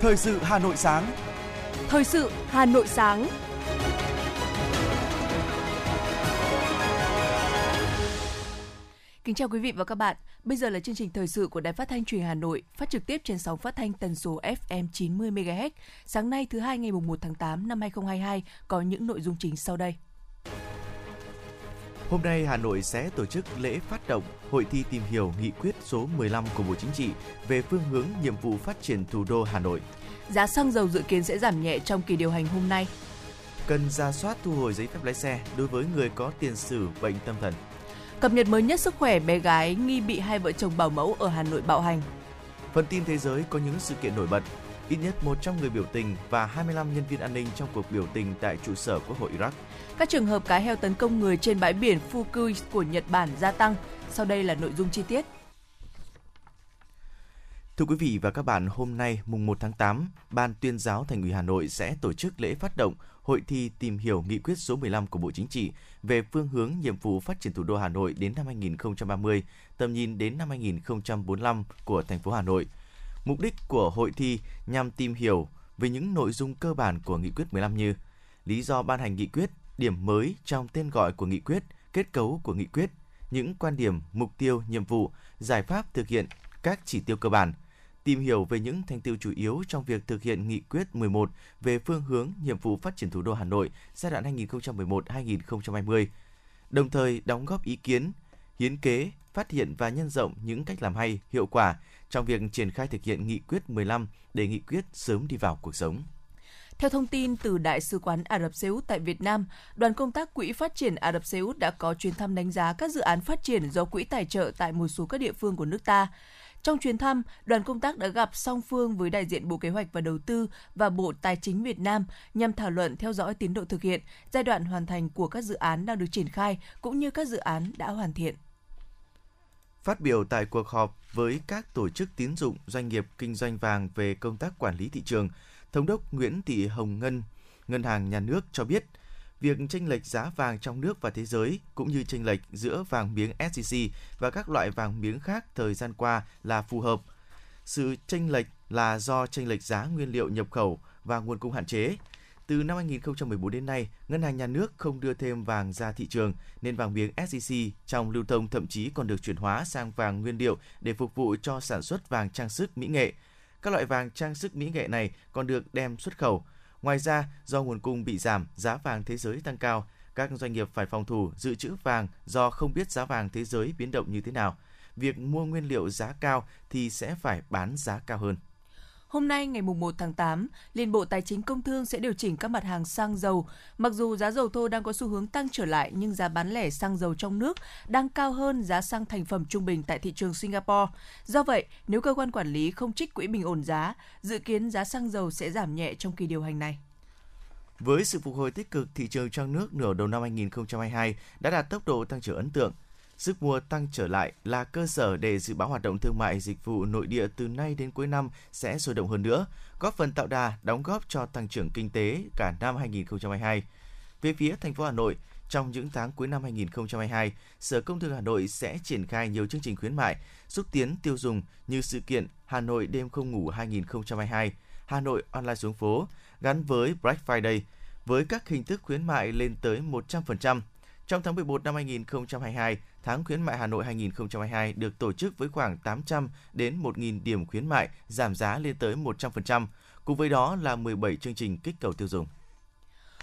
Thời sự Hà Nội sáng. Thời sự Hà Nội sáng. Kính chào quý vị và các bạn. Bây giờ là chương trình thời sự của Đài Phát thanh Truyền hình Hà Nội, phát trực tiếp trên sóng phát thanh tần số FM 90 MHz. Sáng nay thứ hai ngày mùng 1 tháng 8 năm 2022 có những nội dung chính sau đây. Hôm nay Hà Nội sẽ tổ chức lễ phát động hội thi tìm hiểu nghị quyết số 15 của Bộ Chính trị về phương hướng nhiệm vụ phát triển thủ đô Hà Nội. Giá xăng dầu dự kiến sẽ giảm nhẹ trong kỳ điều hành hôm nay. Cần ra soát thu hồi giấy phép lái xe đối với người có tiền sử bệnh tâm thần. Cập nhật mới nhất sức khỏe bé gái nghi bị hai vợ chồng bảo mẫu ở Hà Nội bạo hành. Phần tin thế giới có những sự kiện nổi bật. Ít nhất 100 người biểu tình và 25 nhân viên an ninh trong cuộc biểu tình tại trụ sở Quốc hội Iraq. Các trường hợp cá heo tấn công người trên bãi biển Fukui của Nhật Bản gia tăng. Sau đây là nội dung chi tiết. Thưa quý vị và các bạn, hôm nay mùng 1 tháng 8, Ban tuyên giáo Thành ủy Hà Nội sẽ tổ chức lễ phát động hội thi tìm hiểu nghị quyết số 15 của Bộ Chính trị về phương hướng nhiệm vụ phát triển thủ đô Hà Nội đến năm 2030, tầm nhìn đến năm 2045 của thành phố Hà Nội. Mục đích của hội thi nhằm tìm hiểu về những nội dung cơ bản của nghị quyết 15 như lý do ban hành nghị quyết, điểm mới trong tên gọi của nghị quyết, kết cấu của nghị quyết, những quan điểm, mục tiêu, nhiệm vụ, giải pháp thực hiện các chỉ tiêu cơ bản, tìm hiểu về những thành tiêu chủ yếu trong việc thực hiện nghị quyết 11 về phương hướng nhiệm vụ phát triển thủ đô Hà Nội giai đoạn 2011-2020, đồng thời đóng góp ý kiến, hiến kế, phát hiện và nhân rộng những cách làm hay, hiệu quả trong việc triển khai thực hiện nghị quyết 15 để nghị quyết sớm đi vào cuộc sống. Theo thông tin từ Đại sứ quán Ả Rập Xê Út tại Việt Nam, đoàn công tác Quỹ phát triển Ả Rập Xê Út đã có chuyến thăm đánh giá các dự án phát triển do quỹ tài trợ tại một số các địa phương của nước ta. Trong chuyến thăm, đoàn công tác đã gặp song phương với đại diện Bộ Kế hoạch và Đầu tư và Bộ Tài chính Việt Nam nhằm thảo luận theo dõi tiến độ thực hiện, giai đoạn hoàn thành của các dự án đang được triển khai cũng như các dự án đã hoàn thiện. Phát biểu tại cuộc họp với các tổ chức tín dụng, doanh nghiệp kinh doanh vàng về công tác quản lý thị trường, Thống đốc Nguyễn Thị Hồng Ngân, Ngân hàng Nhà nước cho biết, việc chênh lệch giá vàng trong nước và thế giới cũng như chênh lệch giữa vàng miếng SJC và các loại vàng miếng khác thời gian qua là phù hợp. Sự chênh lệch là do chênh lệch giá nguyên liệu nhập khẩu và nguồn cung hạn chế. Từ năm 2014 đến nay, Ngân hàng Nhà nước không đưa thêm vàng ra thị trường, nên vàng miếng SJC trong lưu thông thậm chí còn được chuyển hóa sang vàng nguyên liệu để phục vụ cho sản xuất vàng trang sức mỹ nghệ. Các loại vàng trang sức mỹ nghệ này còn được đem xuất khẩu. Ngoài ra, do nguồn cung bị giảm, giá vàng thế giới tăng cao, các doanh nghiệp phải phòng thủ dự trữ vàng do không biết giá vàng thế giới biến động như thế nào. Việc mua nguyên liệu giá cao thì sẽ phải bán giá cao hơn. Hôm nay ngày 1 tháng 8, Liên Bộ Tài chính Công Thương sẽ điều chỉnh các mặt hàng xăng dầu. Mặc dù giá dầu thô đang có xu hướng tăng trở lại nhưng giá bán lẻ xăng dầu trong nước đang cao hơn giá xăng thành phẩm trung bình tại thị trường Singapore. Do vậy, nếu cơ quan quản lý không trích quỹ bình ổn giá, dự kiến giá xăng dầu sẽ giảm nhẹ trong kỳ điều hành này. Với sự phục hồi tích cực, thị trường trong nước nửa đầu năm 2022 đã đạt tốc độ tăng trưởng ấn tượng – Sức mua tăng trở lại là cơ sở để dự báo hoạt động thương mại dịch vụ nội địa từ nay đến cuối năm sẽ sôi động hơn nữa, góp phần tạo đà đóng góp cho tăng trưởng kinh tế cả năm 2022. Về phía thành phố Hà Nội, trong những tháng cuối năm 2022, Sở Công Thương Hà Nội sẽ triển khai nhiều chương trình khuyến mại, xúc tiến tiêu dùng như sự kiện Hà Nội đêm không ngủ 2022, Hà Nội online xuống phố gắn với Black Friday với các hình thức khuyến mại lên tới 100%. Trong tháng 11 năm 2022, tháng khuyến mại Hà Nội 2022 được tổ chức với khoảng 800 đến 1.000 điểm khuyến mại giảm giá lên tới 100%, cùng với đó là 17 chương trình kích cầu tiêu dùng.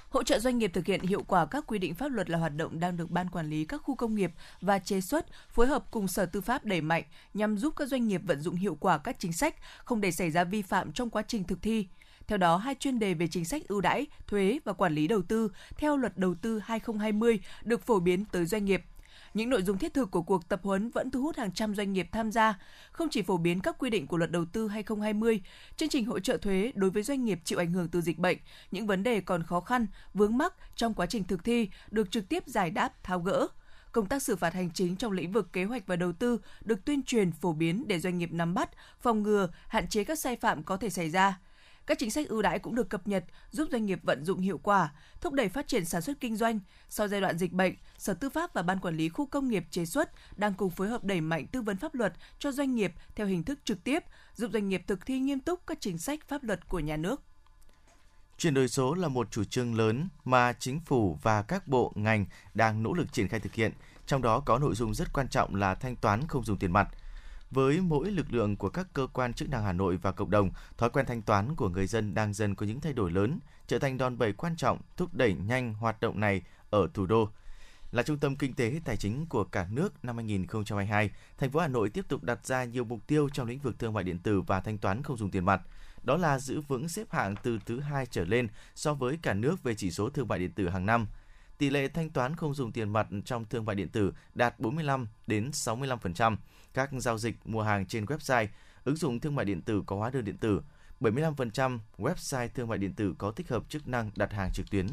Hỗ trợ doanh nghiệp thực hiện hiệu quả các quy định pháp luật là hoạt động đang được Ban Quản lý các khu công nghiệp và chế xuất phối hợp cùng Sở Tư pháp đẩy mạnh nhằm giúp các doanh nghiệp vận dụng hiệu quả các chính sách, không để xảy ra vi phạm trong quá trình thực thi. Theo đó, hai chuyên đề về chính sách ưu đãi, thuế và quản lý đầu tư theo Luật Đầu tư 2020 được phổ biến tới doanh nghiệp. Những nội dung thiết thực của cuộc tập huấn vẫn thu hút hàng trăm doanh nghiệp tham gia, không chỉ phổ biến các quy định của Luật Đầu tư 2020, chương trình hỗ trợ thuế đối với doanh nghiệp chịu ảnh hưởng từ dịch bệnh, những vấn đề còn khó khăn, vướng mắc trong quá trình thực thi được trực tiếp giải đáp, tháo gỡ công tác xử phạt hành chính trong lĩnh vực kế hoạch và đầu tư được tuyên truyền phổ biến để doanh nghiệp nắm bắt, phòng ngừa, hạn chế các sai phạm có thể xảy ra. Các chính sách ưu đãi cũng được cập nhật giúp doanh nghiệp vận dụng hiệu quả, thúc đẩy phát triển sản xuất kinh doanh. Sau giai đoạn dịch bệnh, Sở Tư pháp và Ban Quản lý Khu công nghiệp chế xuất đang cùng phối hợp đẩy mạnh tư vấn pháp luật cho doanh nghiệp theo hình thức trực tiếp, giúp doanh nghiệp thực thi nghiêm túc các chính sách pháp luật của nhà nước. Chuyển đổi số là một chủ trương lớn mà chính phủ và các bộ ngành đang nỗ lực triển khai thực hiện, trong đó có nội dung rất quan trọng là thanh toán không dùng tiền mặt. Với mỗi lực lượng của các cơ quan chức năng Hà Nội và cộng đồng, thói quen thanh toán của người dân đang dần có những thay đổi lớn, trở thành đòn bẩy quan trọng thúc đẩy nhanh hoạt động này ở thủ đô. Là trung tâm kinh tế tài chính của cả nước năm 2022, thành phố Hà Nội tiếp tục đặt ra nhiều mục tiêu trong lĩnh vực thương mại điện tử và thanh toán không dùng tiền mặt – đó là giữ vững xếp hạng từ thứ hai trở lên so với cả nước về chỉ số thương mại điện tử hàng năm. Tỷ lệ thanh toán không dùng tiền mặt trong thương mại điện tử đạt 45 đến 65%. Các giao dịch mua hàng trên website, ứng dụng thương mại điện tử có hóa đơn điện tử, 75% website thương mại điện tử có tích hợp chức năng đặt hàng trực tuyến.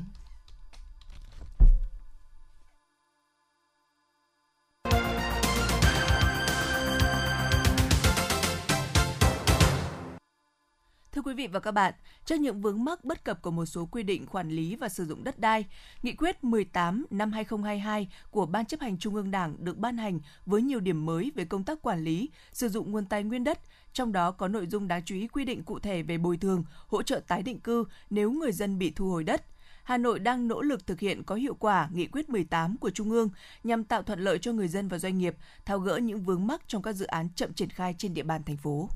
Quý vị và các bạn, trước những vướng mắc bất cập của một số quy định quản lý và sử dụng đất đai, Nghị quyết 18 năm 2022 của Ban chấp hành Trung ương Đảng được ban hành với nhiều điểm mới về công tác quản lý, sử dụng nguồn tài nguyên đất, trong đó có nội dung đáng chú ý quy định cụ thể về bồi thường, hỗ trợ tái định cư nếu người dân bị thu hồi đất. Hà Nội đang nỗ lực thực hiện có hiệu quả nghị quyết 18 của Trung ương nhằm tạo thuận lợi cho người dân và doanh nghiệp, tháo gỡ những vướng mắc trong các dự án chậm triển khai trên địa bàn thành phố.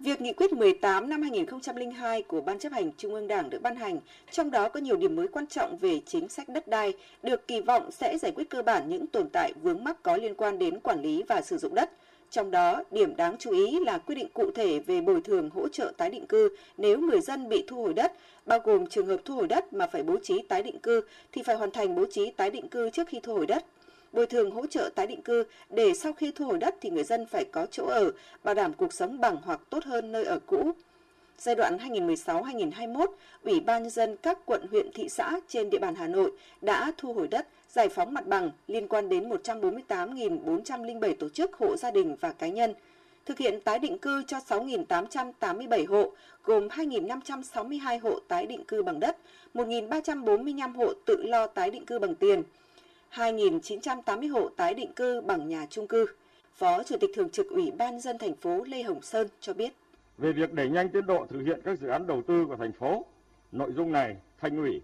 Việc nghị quyết 18 năm 2002 của Ban chấp hành Trung ương Đảng được ban hành, trong đó có nhiều điểm mới quan trọng về chính sách đất đai, được kỳ vọng sẽ giải quyết cơ bản những tồn tại vướng mắc có liên quan đến quản lý và sử dụng đất. Trong đó, điểm đáng chú ý là quy định cụ thể về bồi thường hỗ trợ tái định cư nếu người dân bị thu hồi đất, bao gồm trường hợp thu hồi đất mà phải bố trí tái định cư thì phải hoàn thành bố trí tái định cư trước khi thu hồi đất bồi thường hỗ trợ tái định cư để sau khi thu hồi đất thì người dân phải có chỗ ở, bảo đảm cuộc sống bằng hoặc tốt hơn nơi ở cũ. Giai đoạn 2016-2021, Ủy ban nhân dân các quận huyện thị xã trên địa bàn Hà Nội đã thu hồi đất, giải phóng mặt bằng liên quan đến 148.407 tổ chức hộ gia đình và cá nhân, thực hiện tái định cư cho 6.887 hộ, gồm 2.562 hộ tái định cư bằng đất, 1.345 hộ tự lo tái định cư bằng tiền, 2.980 hộ tái định cư bằng nhà chung cư. Phó Chủ tịch Thường trực Ủy ban dân thành phố Lê Hồng Sơn cho biết. Về việc đẩy nhanh tiến độ thực hiện các dự án đầu tư của thành phố, nội dung này Thành ủy,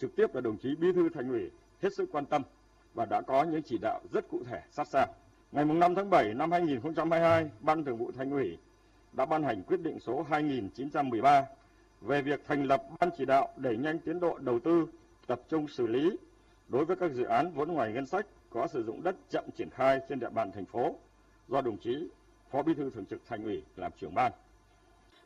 trực tiếp là đồng chí Bí thư Thành ủy hết sức quan tâm và đã có những chỉ đạo rất cụ thể sát sao. Ngày 5 tháng 7 năm 2022, Ban Thường vụ Thành ủy đã ban hành quyết định số 2913 về việc thành lập Ban chỉ đạo đẩy nhanh tiến độ đầu tư, tập trung xử lý đối với các dự án vốn ngoài ngân sách có sử dụng đất chậm triển khai trên địa bàn thành phố do đồng chí Phó Bí thư Thường trực Thành ủy làm trưởng ban.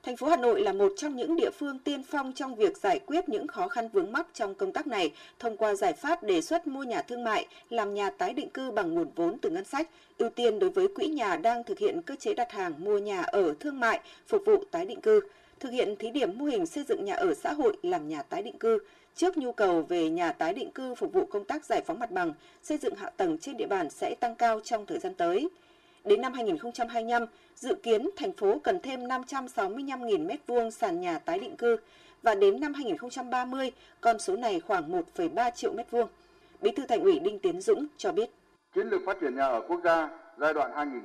Thành phố Hà Nội là một trong những địa phương tiên phong trong việc giải quyết những khó khăn vướng mắc trong công tác này thông qua giải pháp đề xuất mua nhà thương mại, làm nhà tái định cư bằng nguồn vốn từ ngân sách, ưu tiên đối với quỹ nhà đang thực hiện cơ chế đặt hàng mua nhà ở thương mại phục vụ tái định cư, thực hiện thí điểm mô hình xây dựng nhà ở xã hội làm nhà tái định cư, trước nhu cầu về nhà tái định cư phục vụ công tác giải phóng mặt bằng, xây dựng hạ tầng trên địa bàn sẽ tăng cao trong thời gian tới. Đến năm 2025, dự kiến thành phố cần thêm 565.000 m2 sàn nhà tái định cư và đến năm 2030, con số này khoảng 1,3 triệu m2. Bí thư Thành ủy Đinh Tiến Dũng cho biết. Chiến lược phát triển nhà ở quốc gia giai đoạn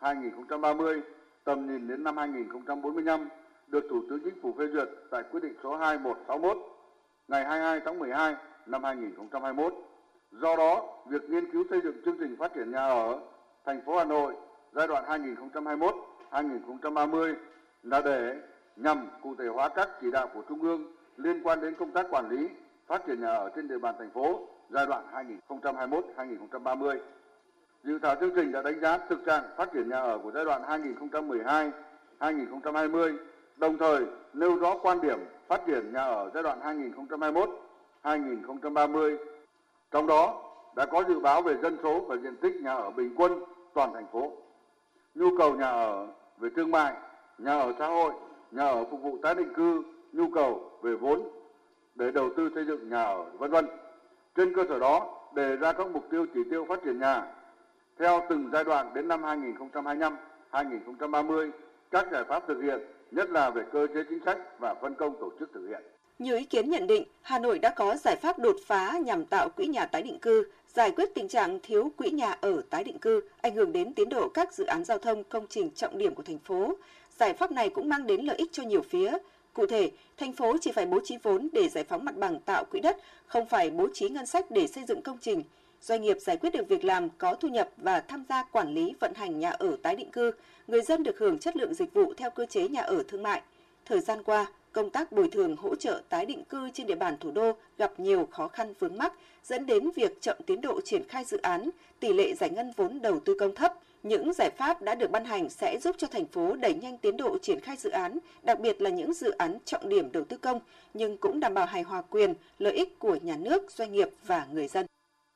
2021-2030, tầm nhìn đến năm 2045 được Thủ tướng Chính phủ phê duyệt tại quyết định số 2161 ngày 22 tháng 12 năm 2021. Do đó, việc nghiên cứu xây dựng chương trình phát triển nhà ở thành phố Hà Nội giai đoạn 2021-2030 là để nhằm cụ thể hóa các chỉ đạo của Trung ương liên quan đến công tác quản lý, phát triển nhà ở trên địa bàn thành phố giai đoạn 2021-2030. Dự thảo chương trình đã đánh giá thực trạng phát triển nhà ở của giai đoạn 2012-2020, đồng thời nêu rõ quan điểm phát triển nhà ở giai đoạn 2021-2030. Trong đó đã có dự báo về dân số và diện tích nhà ở bình quân toàn thành phố. Nhu cầu nhà ở về thương mại, nhà ở xã hội, nhà ở phục vụ tái định cư, nhu cầu về vốn để đầu tư xây dựng nhà ở vân vân. Trên cơ sở đó đề ra các mục tiêu chỉ tiêu phát triển nhà theo từng giai đoạn đến năm 2025, 2030, các giải pháp thực hiện nhất là về cơ chế chính sách và phân công tổ chức thực hiện. Nhiều ý kiến nhận định Hà Nội đã có giải pháp đột phá nhằm tạo quỹ nhà tái định cư, giải quyết tình trạng thiếu quỹ nhà ở tái định cư, ảnh hưởng đến tiến độ các dự án giao thông công trình trọng điểm của thành phố. Giải pháp này cũng mang đến lợi ích cho nhiều phía. Cụ thể, thành phố chỉ phải bố trí vốn để giải phóng mặt bằng tạo quỹ đất, không phải bố trí ngân sách để xây dựng công trình. Doanh nghiệp giải quyết được việc làm, có thu nhập và tham gia quản lý vận hành nhà ở tái định cư. Người dân được hưởng chất lượng dịch vụ theo cơ chế nhà ở thương mại. Thời gian qua, công tác bồi thường hỗ trợ tái định cư trên địa bàn thủ đô gặp nhiều khó khăn vướng mắc, dẫn đến việc chậm tiến độ triển khai dự án, tỷ lệ giải ngân vốn đầu tư công thấp. Những giải pháp đã được ban hành sẽ giúp cho thành phố đẩy nhanh tiến độ triển khai dự án, đặc biệt là những dự án trọng điểm đầu tư công, nhưng cũng đảm bảo hài hòa quyền, lợi ích của nhà nước, doanh nghiệp và người dân.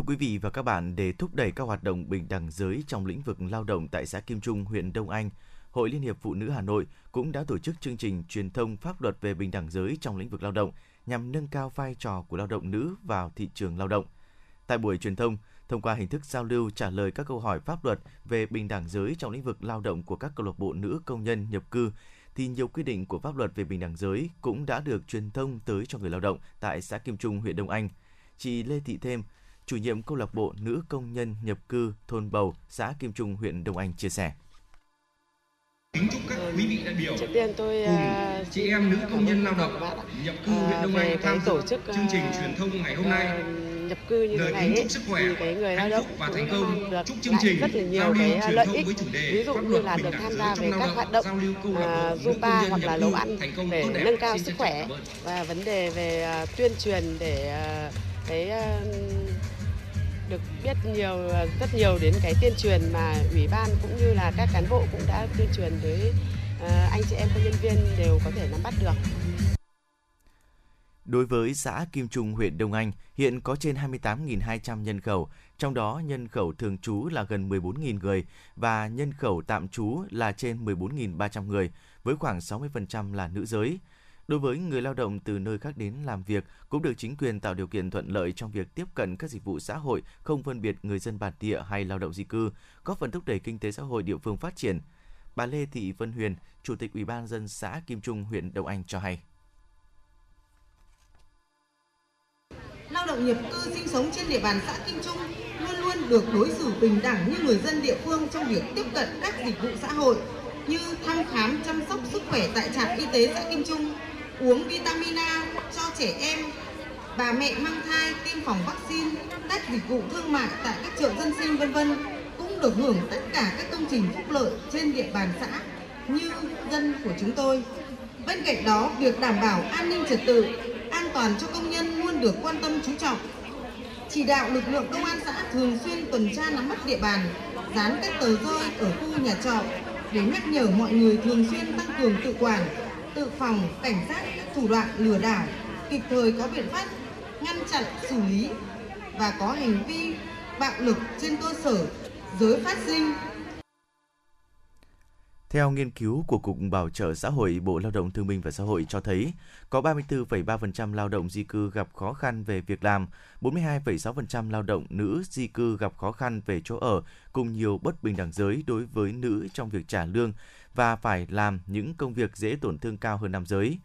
Thưa quý vị và các bạn, để thúc đẩy các hoạt động bình đẳng giới trong lĩnh vực lao động tại xã Kim Trung, huyện Đông Anh, Hội Liên hiệp Phụ nữ Hà Nội cũng đã tổ chức chương trình truyền thông pháp luật về bình đẳng giới trong lĩnh vực lao động nhằm nâng cao vai trò của lao động nữ vào thị trường lao động. Tại buổi truyền thông, thông qua hình thức giao lưu trả lời các câu hỏi pháp luật về bình đẳng giới trong lĩnh vực lao động của các câu lạc bộ nữ công nhân nhập cư, thì nhiều quy định của pháp luật về bình đẳng giới cũng đã được truyền thông tới cho người lao động tại xã Kim Trung, huyện Đông Anh. Chị Lê Thị Thêm, chủ nhiệm câu lạc bộ nữ công nhân nhập cư thôn Bầu, xã Kim Trung, huyện Đông Anh chia sẻ. Kính chúc các quý vị đại biểu Trước tiên tôi cùng à, chị em nữ công nhân lao động nhập cư À, huyện Đông về Anh tham tổ chức chương trình à, truyền thông ngày hôm à, nay. nhập cư như thế này ấy, chúc sức khỏe, thì cái người lao động và thành công. được Chúc chương trình rất là nhiều giao lưu cái à, lợi ích với chủ đề ví dụ như là được tham gia về các hoạt động giao lưu câu lạc à, Zumba hoặc là nấu ăn thành công để tốt đẹp. nâng cao Xin sức khỏe và vấn đề về à, tuyên truyền để à, cái à, được biết nhiều à, rất nhiều đến cái tuyên truyền mà ủy ban cũng như là các cán bộ cũng đã tuyên truyền tới à, anh chị em công nhân viên đều có thể nắm bắt được. Đối với xã Kim Trung, huyện Đông Anh, hiện có trên 28.200 nhân khẩu, trong đó nhân khẩu thường trú là gần 14.000 người và nhân khẩu tạm trú là trên 14.300 người, với khoảng 60% là nữ giới. Đối với người lao động từ nơi khác đến làm việc cũng được chính quyền tạo điều kiện thuận lợi trong việc tiếp cận các dịch vụ xã hội, không phân biệt người dân bản địa hay lao động di cư, góp phần thúc đẩy kinh tế xã hội địa phương phát triển. Bà Lê Thị Vân Huyền, Chủ tịch Ủy ban dân xã Kim Trung, huyện Đông Anh cho hay. lao động nhập cư sinh sống trên địa bàn xã Kim Trung luôn luôn được đối xử bình đẳng như người dân địa phương trong việc tiếp cận các dịch vụ xã hội như thăm khám chăm sóc sức khỏe tại trạm y tế xã Kim Trung, uống vitamin A cho trẻ em, bà mẹ mang thai tiêm phòng vaccine, các dịch vụ thương mại tại các chợ dân sinh vân vân cũng được hưởng tất cả các công trình phúc lợi trên địa bàn xã như dân của chúng tôi. Bên cạnh đó, việc đảm bảo an ninh trật tự, an toàn cho công nhân luôn được quan tâm chú trọng. Chỉ đạo lực lượng công an xã thường xuyên tuần tra nắm bắt địa bàn, dán các tờ rơi ở khu nhà trọ để nhắc nhở mọi người thường xuyên tăng cường tự quản, tự phòng, cảnh giác các thủ đoạn lừa đảo, kịp thời có biện pháp ngăn chặn xử lý và có hành vi bạo lực trên cơ sở giới phát sinh. Theo nghiên cứu của Cục Bảo trợ xã hội Bộ Lao động Thương binh và Xã hội cho thấy, có 34,3% lao động di cư gặp khó khăn về việc làm, 42,6% lao động nữ di cư gặp khó khăn về chỗ ở, cùng nhiều bất bình đẳng giới đối với nữ trong việc trả lương và phải làm những công việc dễ tổn thương cao hơn nam giới.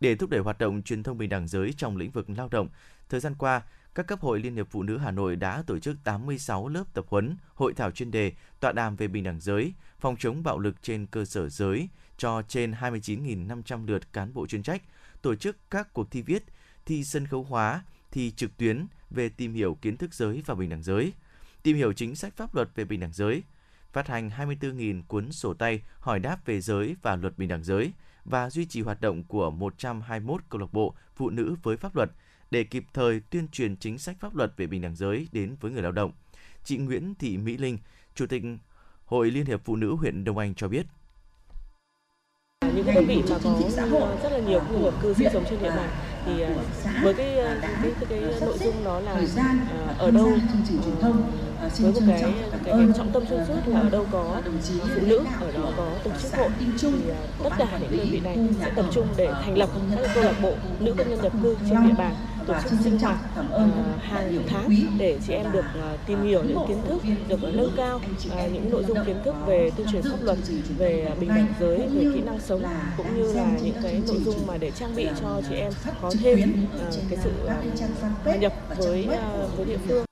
Để thúc đẩy hoạt động truyền thông bình đẳng giới trong lĩnh vực lao động, thời gian qua, các cấp hội Liên hiệp Phụ nữ Hà Nội đã tổ chức 86 lớp tập huấn, hội thảo chuyên đề, tọa đàm về bình đẳng giới, phòng chống bạo lực trên cơ sở giới cho trên 29.500 lượt cán bộ chuyên trách, tổ chức các cuộc thi viết, thi sân khấu hóa, thi trực tuyến về tìm hiểu kiến thức giới và bình đẳng giới, tìm hiểu chính sách pháp luật về bình đẳng giới, phát hành 24.000 cuốn sổ tay hỏi đáp về giới và luật bình đẳng giới và duy trì hoạt động của 121 câu lạc bộ phụ nữ với pháp luật để kịp thời tuyên truyền chính sách pháp luật về bình đẳng giới đến với người lao động. Chị Nguyễn Thị Mỹ Linh, Chủ tịch Hội Liên hiệp Phụ nữ huyện Đông Anh cho biết. những đơn vị mà có rất là nhiều khu vực cư sinh sống trên địa bàn thì với cái cái cái, cái nội dung đó là ở đâu? với một cái cái, cái trọng tâm xuyên suốt là ở đâu có phụ nữ ở đó có tổ chức hội. Thì tất cả những đơn vị này sẽ tập trung để thành lập các câu lạc bộ nữ công nhân nhập cư trên địa bàn tổ chức sinh hoạt uh, hàng tháng để chị em được uh, tìm hiểu những kiến thức, được nâng cao uh, những nội dung kiến thức về tuyên truyền pháp luật, về bình đẳng giới, về kỹ năng sống cũng như là những cái nội dung mà để trang bị cho chị em có thêm cái sự uh, nhập với với địa phương.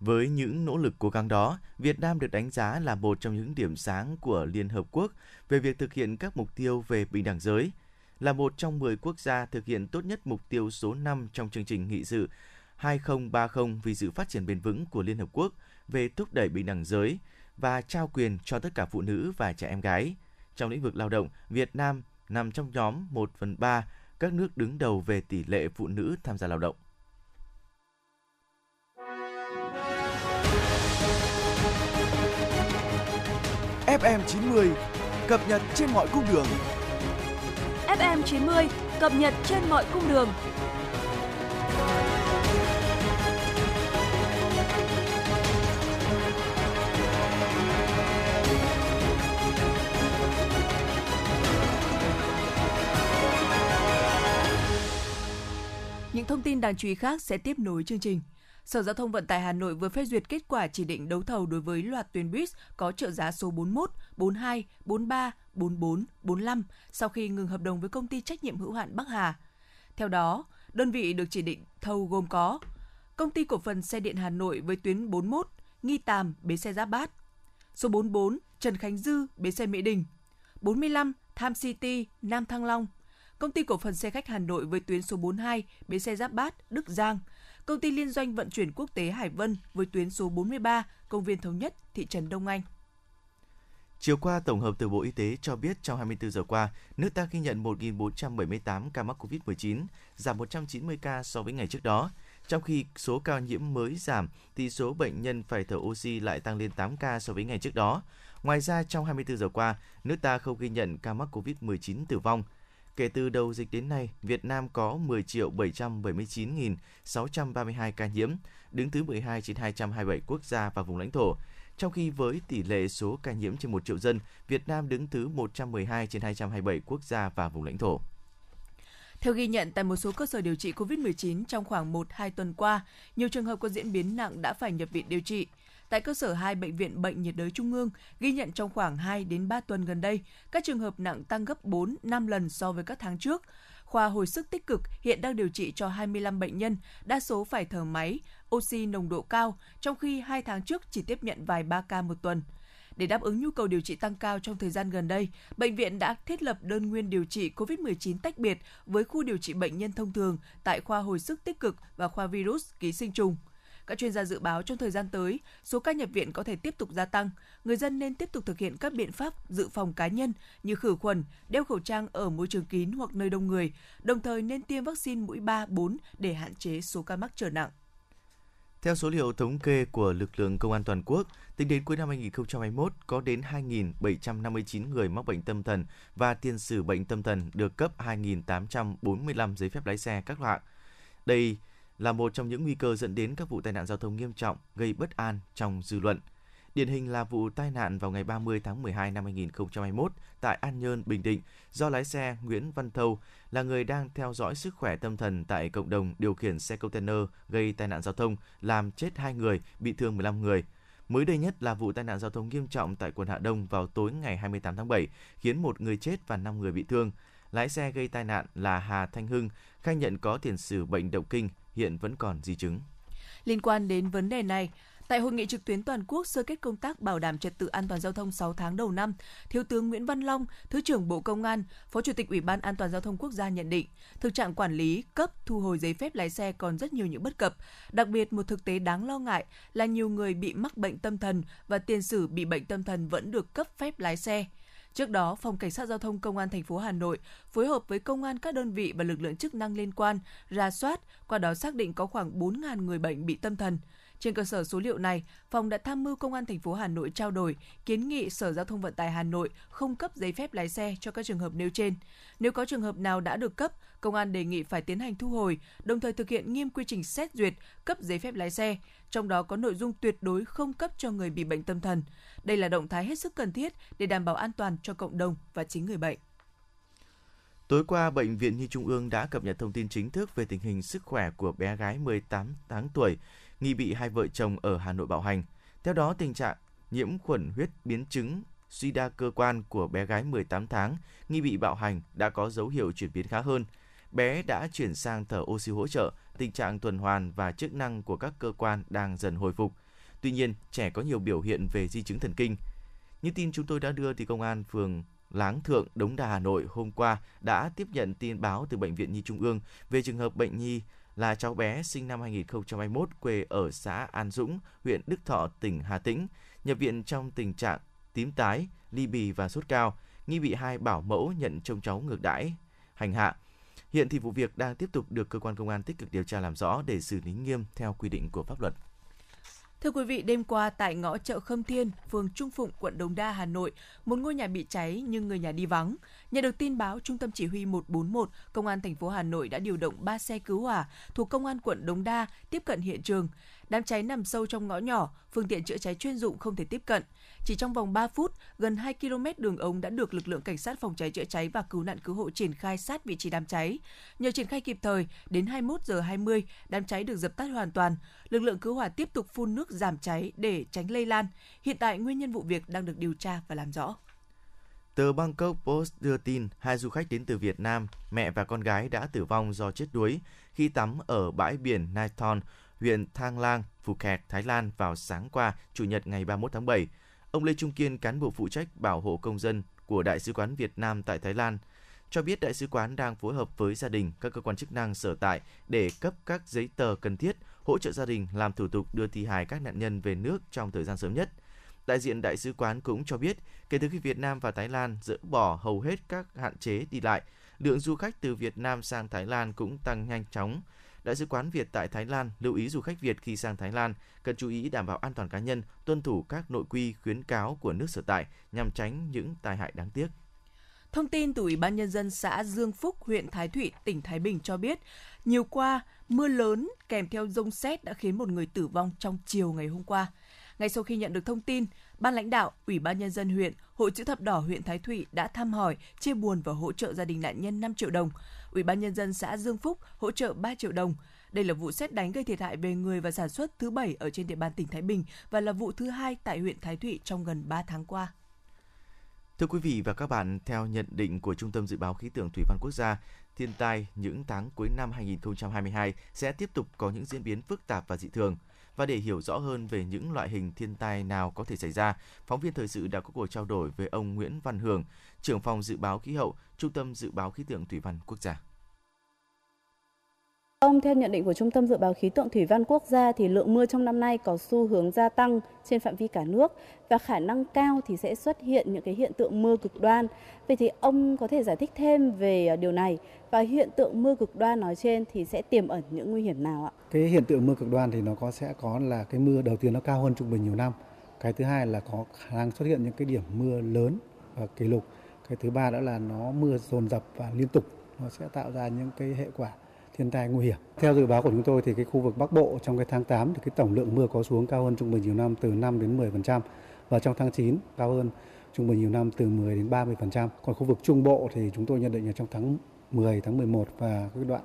Với những nỗ lực cố gắng đó, Việt Nam được đánh giá là một trong những điểm sáng của Liên Hợp Quốc về việc thực hiện các mục tiêu về bình đẳng giới – là một trong 10 quốc gia thực hiện tốt nhất mục tiêu số 5 trong chương trình nghị sự 2030 vì sự phát triển bền vững của Liên Hợp Quốc về thúc đẩy bình đẳng giới và trao quyền cho tất cả phụ nữ và trẻ em gái. Trong lĩnh vực lao động, Việt Nam nằm trong nhóm 1 phần 3 các nước đứng đầu về tỷ lệ phụ nữ tham gia lao động. FM90 cập nhật trên mọi cung đường FM 90 cập nhật trên mọi cung đường. Những thông tin đáng chú ý khác sẽ tiếp nối chương trình. Sở Giao thông Vận tải Hà Nội vừa phê duyệt kết quả chỉ định đấu thầu đối với loạt tuyến buýt có trợ giá số 41, 42, 43, 44, 45 sau khi ngừng hợp đồng với công ty trách nhiệm hữu hạn Bắc Hà. Theo đó, đơn vị được chỉ định thầu gồm có Công ty cổ phần xe điện Hà Nội với tuyến 41, Nghi Tàm, bến xe Giáp Bát. Số 44, Trần Khánh Dư, bến xe Mỹ Đình. 45, Tham City, Nam Thăng Long. Công ty cổ phần xe khách Hà Nội với tuyến số 42, bến xe Giáp Bát, Đức Giang – Công ty liên doanh vận chuyển quốc tế Hải Vân với tuyến số 43, công viên Thống Nhất, thị trấn Đông Anh. Chiều qua, tổng hợp từ Bộ Y tế cho biết trong 24 giờ qua, nước ta ghi nhận 1.478 ca mắc COVID-19, giảm 190 ca so với ngày trước đó. Trong khi số ca nhiễm mới giảm, thì số bệnh nhân phải thở oxy lại tăng lên 8 ca so với ngày trước đó. Ngoài ra, trong 24 giờ qua, nước ta không ghi nhận ca mắc COVID-19 tử vong. Kể từ đầu dịch đến nay, Việt Nam có 10.779.632 ca nhiễm, đứng thứ 12 trên 227 quốc gia và vùng lãnh thổ. Trong khi với tỷ lệ số ca nhiễm trên 1 triệu dân, Việt Nam đứng thứ 112 trên 227 quốc gia và vùng lãnh thổ. Theo ghi nhận tại một số cơ sở điều trị COVID-19 trong khoảng 1-2 tuần qua, nhiều trường hợp có diễn biến nặng đã phải nhập viện điều trị. Tại cơ sở 2 bệnh viện Bệnh nhiệt đới Trung ương, ghi nhận trong khoảng 2 đến 3 tuần gần đây, các trường hợp nặng tăng gấp 4, 5 lần so với các tháng trước. Khoa hồi sức tích cực hiện đang điều trị cho 25 bệnh nhân, đa số phải thở máy, oxy nồng độ cao, trong khi hai tháng trước chỉ tiếp nhận vài 3 ca một tuần. Để đáp ứng nhu cầu điều trị tăng cao trong thời gian gần đây, bệnh viện đã thiết lập đơn nguyên điều trị COVID-19 tách biệt với khu điều trị bệnh nhân thông thường tại khoa hồi sức tích cực và khoa virus ký sinh trùng. Các chuyên gia dự báo trong thời gian tới, số ca nhập viện có thể tiếp tục gia tăng. Người dân nên tiếp tục thực hiện các biện pháp dự phòng cá nhân như khử khuẩn, đeo khẩu trang ở môi trường kín hoặc nơi đông người, đồng thời nên tiêm vaccine mũi 3, 4 để hạn chế số ca mắc trở nặng. Theo số liệu thống kê của lực lượng công an toàn quốc, tính đến cuối năm 2021 có đến 2.759 người mắc bệnh tâm thần và tiền sử bệnh tâm thần được cấp 2.845 giấy phép lái xe các loại. Đây là một trong những nguy cơ dẫn đến các vụ tai nạn giao thông nghiêm trọng gây bất an trong dư luận. Điển hình là vụ tai nạn vào ngày 30 tháng 12 năm 2021 tại An Nhơn, Bình Định do lái xe Nguyễn Văn Thâu là người đang theo dõi sức khỏe tâm thần tại cộng đồng điều khiển xe container gây tai nạn giao thông làm chết 2 người, bị thương 15 người. Mới đây nhất là vụ tai nạn giao thông nghiêm trọng tại quận Hạ Đông vào tối ngày 28 tháng 7 khiến một người chết và 5 người bị thương. Lái xe gây tai nạn là Hà Thanh Hưng, khai nhận có tiền sử bệnh động kinh, hiện vẫn còn di chứng. Liên quan đến vấn đề này, Tại hội nghị trực tuyến toàn quốc sơ kết công tác bảo đảm trật tự an toàn giao thông 6 tháng đầu năm, Thiếu tướng Nguyễn Văn Long, Thứ trưởng Bộ Công an, Phó Chủ tịch Ủy ban An toàn giao thông quốc gia nhận định, thực trạng quản lý, cấp, thu hồi giấy phép lái xe còn rất nhiều những bất cập. Đặc biệt một thực tế đáng lo ngại là nhiều người bị mắc bệnh tâm thần và tiền sử bị bệnh tâm thần vẫn được cấp phép lái xe. Trước đó, Phòng Cảnh sát Giao thông Công an thành phố Hà Nội phối hợp với công an các đơn vị và lực lượng chức năng liên quan ra soát, qua đó xác định có khoảng 4.000 người bệnh bị tâm thần. Trên cơ sở số liệu này, phòng đã tham mưu công an thành phố Hà Nội trao đổi, kiến nghị Sở Giao thông Vận tải Hà Nội không cấp giấy phép lái xe cho các trường hợp nêu trên. Nếu có trường hợp nào đã được cấp, công an đề nghị phải tiến hành thu hồi, đồng thời thực hiện nghiêm quy trình xét duyệt cấp giấy phép lái xe, trong đó có nội dung tuyệt đối không cấp cho người bị bệnh tâm thần. Đây là động thái hết sức cần thiết để đảm bảo an toàn cho cộng đồng và chính người bệnh. Tối qua, Bệnh viện Nhi Trung ương đã cập nhật thông tin chính thức về tình hình sức khỏe của bé gái 18 tháng tuổi, nghi bị hai vợ chồng ở Hà Nội bạo hành. Theo đó, tình trạng nhiễm khuẩn huyết biến chứng suy đa cơ quan của bé gái 18 tháng nghi bị bạo hành đã có dấu hiệu chuyển biến khá hơn. Bé đã chuyển sang thở oxy hỗ trợ, tình trạng tuần hoàn và chức năng của các cơ quan đang dần hồi phục. Tuy nhiên, trẻ có nhiều biểu hiện về di chứng thần kinh. Như tin chúng tôi đã đưa thì công an phường Láng Thượng, Đống Đa, Hà Nội hôm qua đã tiếp nhận tin báo từ Bệnh viện Nhi Trung ương về trường hợp bệnh nhi là cháu bé sinh năm 2021 quê ở xã An Dũng, huyện Đức Thọ, tỉnh Hà Tĩnh, nhập viện trong tình trạng tím tái, ly bì và sốt cao, nghi bị hai bảo mẫu nhận trông cháu ngược đãi, hành hạ. Hiện thì vụ việc đang tiếp tục được cơ quan công an tích cực điều tra làm rõ để xử lý nghiêm theo quy định của pháp luật. Thưa quý vị, đêm qua tại ngõ chợ Khâm Thiên, phường Trung Phụng, quận Đống Đa, Hà Nội, một ngôi nhà bị cháy nhưng người nhà đi vắng. Nhận được tin báo, Trung tâm Chỉ huy 141, Công an thành phố Hà Nội đã điều động 3 xe cứu hỏa thuộc Công an quận Đống Đa tiếp cận hiện trường. Đám cháy nằm sâu trong ngõ nhỏ, phương tiện chữa cháy chuyên dụng không thể tiếp cận. Chỉ trong vòng 3 phút, gần 2 km đường ống đã được lực lượng cảnh sát phòng cháy chữa cháy và cứu nạn cứu hộ triển khai sát vị trí đám cháy. Nhờ triển khai kịp thời, đến 21 giờ 20, đám cháy được dập tắt hoàn toàn. Lực lượng cứu hỏa tiếp tục phun nước giảm cháy để tránh lây lan. Hiện tại nguyên nhân vụ việc đang được điều tra và làm rõ. Tờ Bangkok Post đưa tin hai du khách đến từ Việt Nam, mẹ và con gái đã tử vong do chết đuối khi tắm ở bãi biển Naithon, huyện Thang Lang, Phuket, Thái Lan vào sáng qua, Chủ nhật ngày 31 tháng 7. Ông Lê Trung Kiên, cán bộ phụ trách bảo hộ công dân của Đại sứ quán Việt Nam tại Thái Lan, cho biết đại sứ quán đang phối hợp với gia đình, các cơ quan chức năng sở tại để cấp các giấy tờ cần thiết, hỗ trợ gia đình làm thủ tục đưa thi hài các nạn nhân về nước trong thời gian sớm nhất. Đại diện đại sứ quán cũng cho biết, kể từ khi Việt Nam và Thái Lan dỡ bỏ hầu hết các hạn chế đi lại, lượng du khách từ Việt Nam sang Thái Lan cũng tăng nhanh chóng. Đại sứ quán Việt tại Thái Lan lưu ý du khách Việt khi sang Thái Lan cần chú ý đảm bảo an toàn cá nhân, tuân thủ các nội quy khuyến cáo của nước sở tại nhằm tránh những tai hại đáng tiếc. Thông tin từ Ủy ban Nhân dân xã Dương Phúc, huyện Thái Thụy, tỉnh Thái Bình cho biết, nhiều qua, mưa lớn kèm theo rông xét đã khiến một người tử vong trong chiều ngày hôm qua. Ngay sau khi nhận được thông tin, Ban lãnh đạo, Ủy ban Nhân dân huyện, Hội chữ thập đỏ huyện Thái Thụy đã thăm hỏi, chia buồn và hỗ trợ gia đình nạn nhân 5 triệu đồng. Ủy ban Nhân dân xã Dương Phúc hỗ trợ 3 triệu đồng. Đây là vụ xét đánh gây thiệt hại về người và sản xuất thứ bảy ở trên địa bàn tỉnh Thái Bình và là vụ thứ hai tại huyện Thái Thụy trong gần 3 tháng qua. Thưa quý vị và các bạn, theo nhận định của Trung tâm Dự báo Khí tượng Thủy văn Quốc gia, thiên tai những tháng cuối năm 2022 sẽ tiếp tục có những diễn biến phức tạp và dị thường. Và để hiểu rõ hơn về những loại hình thiên tai nào có thể xảy ra, phóng viên thời sự đã có cuộc trao đổi với ông Nguyễn Văn Hường, trưởng phòng dự báo khí hậu, Trung tâm Dự báo Khí tượng Thủy văn Quốc gia. Ông, theo nhận định của Trung tâm Dự báo Khí tượng Thủy văn Quốc gia thì lượng mưa trong năm nay có xu hướng gia tăng trên phạm vi cả nước và khả năng cao thì sẽ xuất hiện những cái hiện tượng mưa cực đoan. Vậy thì ông có thể giải thích thêm về à, điều này và hiện tượng mưa cực đoan nói trên thì sẽ tiềm ẩn những nguy hiểm nào ạ? Cái hiện tượng mưa cực đoan thì nó có sẽ có là cái mưa đầu tiên nó cao hơn trung bình nhiều năm. Cái thứ hai là có khả năng xuất hiện những cái điểm mưa lớn và kỷ lục. Cái thứ ba đó là nó mưa dồn dập và liên tục nó sẽ tạo ra những cái hệ quả thiên tai nguy hiểm. Theo dự báo của chúng tôi thì cái khu vực Bắc Bộ trong cái tháng 8 thì cái tổng lượng mưa có xuống cao hơn trung bình nhiều năm từ 5 đến 10% và trong tháng 9 cao hơn trung bình nhiều năm từ 10 đến 30%. Còn khu vực Trung Bộ thì chúng tôi nhận định là trong tháng 10, tháng 11 và cái đoạn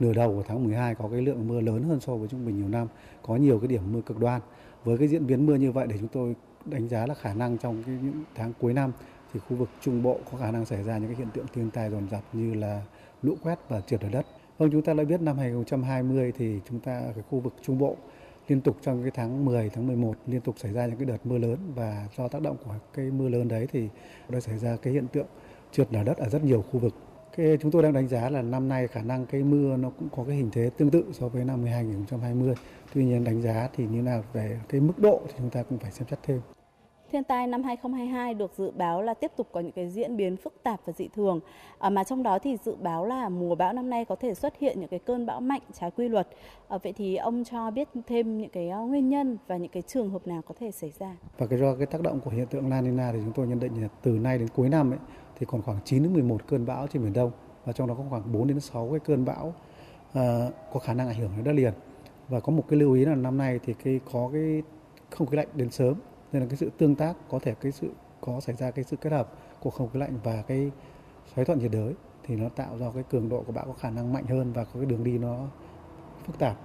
nửa đầu của tháng 12 có cái lượng mưa lớn hơn so với trung bình nhiều năm, có nhiều cái điểm mưa cực đoan. Với cái diễn biến mưa như vậy để chúng tôi đánh giá là khả năng trong cái những tháng cuối năm thì khu vực Trung Bộ có khả năng xảy ra những cái hiện tượng thiên tai dồn dập như là lũ quét và trượt lở đất. Vâng, chúng ta đã biết năm 2020 thì chúng ta ở cái khu vực Trung Bộ liên tục trong cái tháng 10, tháng 11 liên tục xảy ra những cái đợt mưa lớn và do tác động của cái mưa lớn đấy thì đã xảy ra cái hiện tượng trượt lở đất ở rất nhiều khu vực. Cái chúng tôi đang đánh giá là năm nay khả năng cái mưa nó cũng có cái hình thế tương tự so với năm 2020. Tuy nhiên đánh giá thì như nào về cái mức độ thì chúng ta cũng phải xem xét thêm thiên tai năm 2022 được dự báo là tiếp tục có những cái diễn biến phức tạp và dị thường. À, mà trong đó thì dự báo là mùa bão năm nay có thể xuất hiện những cái cơn bão mạnh trái quy luật. À, vậy thì ông cho biết thêm những cái à, nguyên nhân và những cái trường hợp nào có thể xảy ra? Và cái do cái tác động của hiện tượng La Nina thì chúng tôi nhận định là từ nay đến cuối năm ấy thì còn khoảng 9 đến 11 cơn bão trên biển Đông và trong đó có khoảng 4 đến 6 cái cơn bão uh, có khả năng ảnh hưởng đến đất liền. Và có một cái lưu ý là năm nay thì cái có cái không khí lạnh đến sớm nên là cái sự tương tác có thể cái sự có xảy ra cái sự kết hợp của không khí lạnh và cái xoáy thuận nhiệt đới thì nó tạo ra cái cường độ của bão có khả năng mạnh hơn và có cái đường đi nó phức tạp.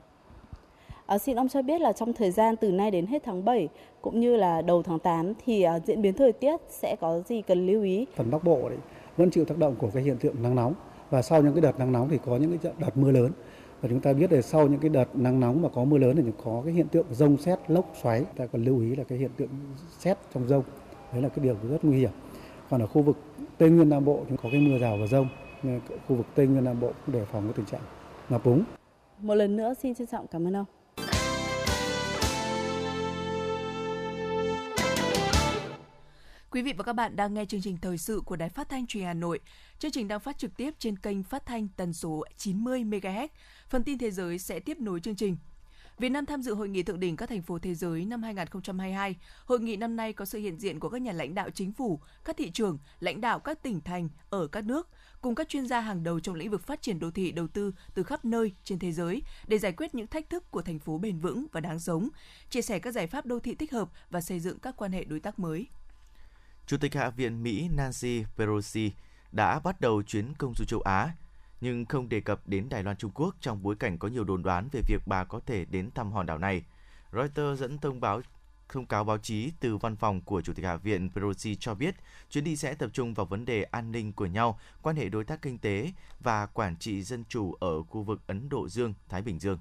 À, xin ông cho biết là trong thời gian từ nay đến hết tháng 7 cũng như là đầu tháng 8 thì uh, diễn biến thời tiết sẽ có gì cần lưu ý? Phần Bắc Bộ đấy vẫn chịu tác động của cái hiện tượng nắng nóng và sau những cái đợt nắng nóng thì có những cái đợt mưa lớn và chúng ta biết là sau những cái đợt nắng nóng mà có mưa lớn thì có cái hiện tượng rông xét lốc xoáy. Ta cần lưu ý là cái hiện tượng xét trong rông đấy là cái điều rất nguy hiểm. Còn ở khu vực tây nguyên nam bộ chúng có cái mưa rào và rông khu vực tây nguyên nam bộ cũng đề phòng cái tình trạng ngập úng. Một lần nữa xin trân trọng cảm ơn ông. Quý vị và các bạn đang nghe chương trình thời sự của Đài Phát thanh Truyền Hà Nội. Chương trình đang phát trực tiếp trên kênh phát thanh tần số 90 MHz. Phần tin thế giới sẽ tiếp nối chương trình. Việt Nam tham dự hội nghị thượng đỉnh các thành phố thế giới năm 2022. Hội nghị năm nay có sự hiện diện của các nhà lãnh đạo chính phủ, các thị trường, lãnh đạo các tỉnh thành ở các nước, cùng các chuyên gia hàng đầu trong lĩnh vực phát triển đô thị đầu tư từ khắp nơi trên thế giới để giải quyết những thách thức của thành phố bền vững và đáng sống, chia sẻ các giải pháp đô thị thích hợp và xây dựng các quan hệ đối tác mới. Chủ tịch Hạ viện Mỹ Nancy Pelosi đã bắt đầu chuyến công du châu Á, nhưng không đề cập đến Đài Loan Trung Quốc trong bối cảnh có nhiều đồn đoán về việc bà có thể đến thăm hòn đảo này. Reuters dẫn thông báo thông cáo báo chí từ văn phòng của Chủ tịch Hạ viện Pelosi cho biết chuyến đi sẽ tập trung vào vấn đề an ninh của nhau, quan hệ đối tác kinh tế và quản trị dân chủ ở khu vực Ấn Độ Dương-Thái Bình Dương.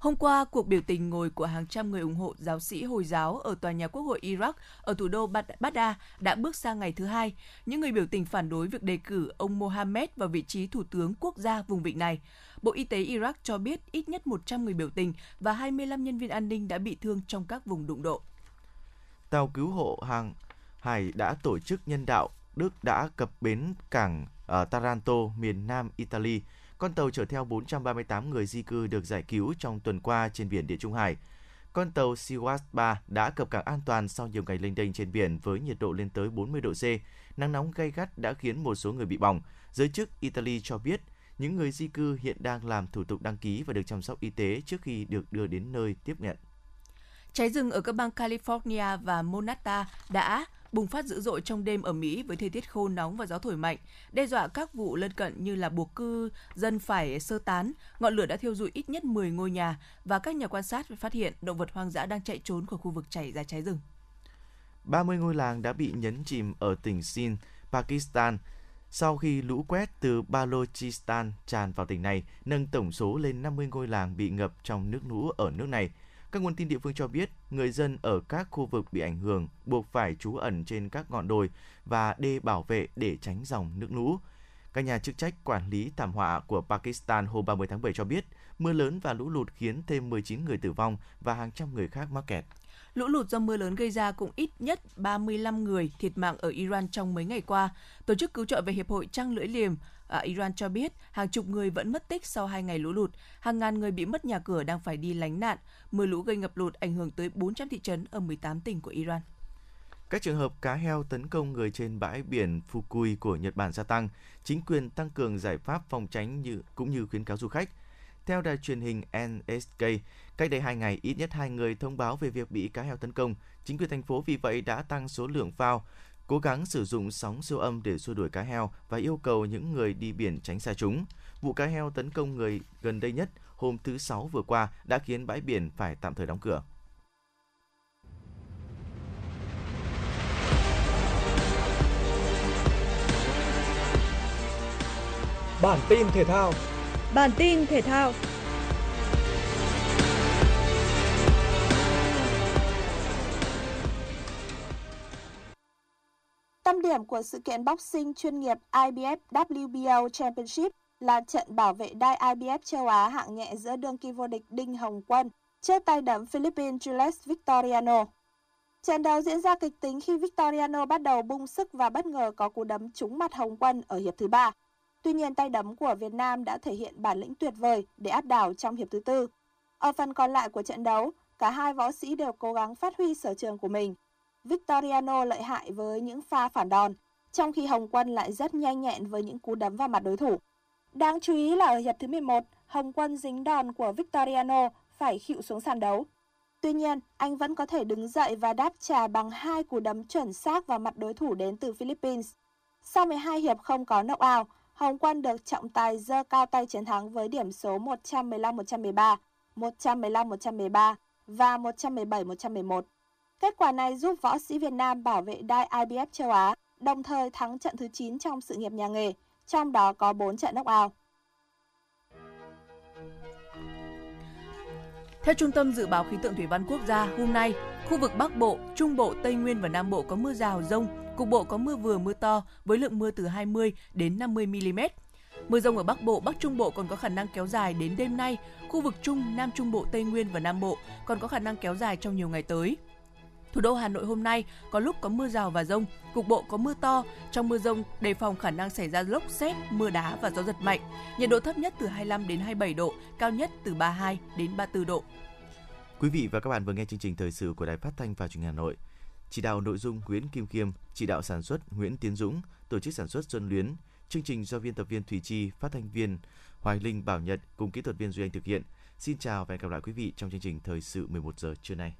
Hôm qua, cuộc biểu tình ngồi của hàng trăm người ủng hộ giáo sĩ Hồi giáo ở tòa nhà Quốc hội Iraq ở thủ đô Baghdad đã bước sang ngày thứ hai. Những người biểu tình phản đối việc đề cử ông Mohammed vào vị trí thủ tướng quốc gia vùng vịnh này. Bộ Y tế Iraq cho biết ít nhất 100 người biểu tình và 25 nhân viên an ninh đã bị thương trong các vùng đụng độ. Tàu cứu hộ hàng hải đã tổ chức nhân đạo Đức đã cập bến cảng ở Taranto, miền nam Italy con tàu chở theo 438 người di cư được giải cứu trong tuần qua trên biển Địa Trung Hải. Con tàu Sea 3 đã cập cảng an toàn sau nhiều ngày lênh đênh trên biển với nhiệt độ lên tới 40 độ C. Nắng nóng gay gắt đã khiến một số người bị bỏng. Giới chức Italy cho biết, những người di cư hiện đang làm thủ tục đăng ký và được chăm sóc y tế trước khi được đưa đến nơi tiếp nhận. Cháy rừng ở các bang California và Montana đã bùng phát dữ dội trong đêm ở Mỹ với thời tiết khô nóng và gió thổi mạnh, đe dọa các vụ lân cận như là buộc cư dân phải sơ tán. Ngọn lửa đã thiêu rụi ít nhất 10 ngôi nhà và các nhà quan sát phát hiện động vật hoang dã đang chạy trốn khỏi khu vực chảy ra cháy rừng. 30 ngôi làng đã bị nhấn chìm ở tỉnh Sindh, Pakistan sau khi lũ quét từ Balochistan tràn vào tỉnh này, nâng tổng số lên 50 ngôi làng bị ngập trong nước lũ ở nước này. Các nguồn tin địa phương cho biết, người dân ở các khu vực bị ảnh hưởng buộc phải trú ẩn trên các ngọn đồi và đê bảo vệ để tránh dòng nước lũ. Các nhà chức trách quản lý thảm họa của Pakistan hôm 30 tháng 7 cho biết, mưa lớn và lũ lụt khiến thêm 19 người tử vong và hàng trăm người khác mắc kẹt. Lũ lụt do mưa lớn gây ra cũng ít nhất 35 người thiệt mạng ở Iran trong mấy ngày qua. Tổ chức cứu trợ về Hiệp hội Trăng Lưỡi Liềm ở Iran cho biết hàng chục người vẫn mất tích sau hai ngày lũ lụt, hàng ngàn người bị mất nhà cửa đang phải đi lánh nạn. Mưa lũ gây ngập lụt ảnh hưởng tới 400 thị trấn ở 18 tỉnh của Iran. Các trường hợp cá heo tấn công người trên bãi biển Fukui của Nhật Bản gia tăng, chính quyền tăng cường giải pháp phòng tránh như cũng như khuyến cáo du khách. Theo đài truyền hình NSK, cách đây hai ngày ít nhất hai người thông báo về việc bị cá heo tấn công. Chính quyền thành phố vì vậy đã tăng số lượng phao, cố gắng sử dụng sóng siêu âm để xua đuổi cá heo và yêu cầu những người đi biển tránh xa chúng. Vụ cá heo tấn công người gần đây nhất hôm thứ Sáu vừa qua đã khiến bãi biển phải tạm thời đóng cửa. Bản tin thể thao Bản tin thể thao Tâm điểm của sự kiện boxing chuyên nghiệp IBF WBO Championship là trận bảo vệ đai IBF châu Á hạng nhẹ giữa đương kim vô địch Đinh Hồng Quân trước tay đấm Philippines Jules Victoriano. Trận đấu diễn ra kịch tính khi Victoriano bắt đầu bung sức và bất ngờ có cú đấm trúng mặt Hồng Quân ở hiệp thứ ba. Tuy nhiên tay đấm của Việt Nam đã thể hiện bản lĩnh tuyệt vời để áp đảo trong hiệp thứ tư. Ở phần còn lại của trận đấu, cả hai võ sĩ đều cố gắng phát huy sở trường của mình. Victoriano lợi hại với những pha phản đòn, trong khi Hồng Quân lại rất nhanh nhẹn với những cú đấm vào mặt đối thủ. Đáng chú ý là ở hiệp thứ 11, Hồng Quân dính đòn của Victoriano phải khịu xuống sàn đấu. Tuy nhiên, anh vẫn có thể đứng dậy và đáp trả bằng hai cú đấm chuẩn xác vào mặt đối thủ đến từ Philippines. Sau 12 hiệp không có knockout, Hồng Quân được trọng tài dơ cao tay chiến thắng với điểm số 115-113, 115-113 và 117-111. Kết quả này giúp võ sĩ Việt Nam bảo vệ đai IBF châu Á, đồng thời thắng trận thứ 9 trong sự nghiệp nhà nghề, trong đó có 4 trận knockout. Theo Trung tâm Dự báo Khí tượng Thủy văn Quốc gia, hôm nay, khu vực Bắc Bộ, Trung Bộ, Tây Nguyên và Nam Bộ có mưa rào, rông, cục bộ có mưa vừa mưa to với lượng mưa từ 20 đến 50 mm. Mưa rông ở Bắc Bộ, Bắc Trung Bộ còn có khả năng kéo dài đến đêm nay. Khu vực Trung, Nam Trung Bộ, Tây Nguyên và Nam Bộ còn có khả năng kéo dài trong nhiều ngày tới. Thủ đô Hà Nội hôm nay có lúc có mưa rào và rông, cục bộ có mưa to. Trong mưa rông đề phòng khả năng xảy ra lốc xét, mưa đá và gió giật mạnh. Nhiệt độ thấp nhất từ 25 đến 27 độ, cao nhất từ 32 đến 34 độ. Quý vị và các bạn vừa nghe chương trình thời sự của Đài Phát thanh và Truyền hình Hà Nội. Chỉ đạo nội dung Nguyễn Kim Kiêm, chỉ đạo sản xuất Nguyễn Tiến Dũng, tổ chức sản xuất Xuân Luyến, chương trình do biên tập viên Thủy Chi, phát thanh viên Hoài Linh Bảo Nhật cùng kỹ thuật viên Duy Anh thực hiện. Xin chào và hẹn gặp lại quý vị trong chương trình thời sự 11 giờ trưa nay.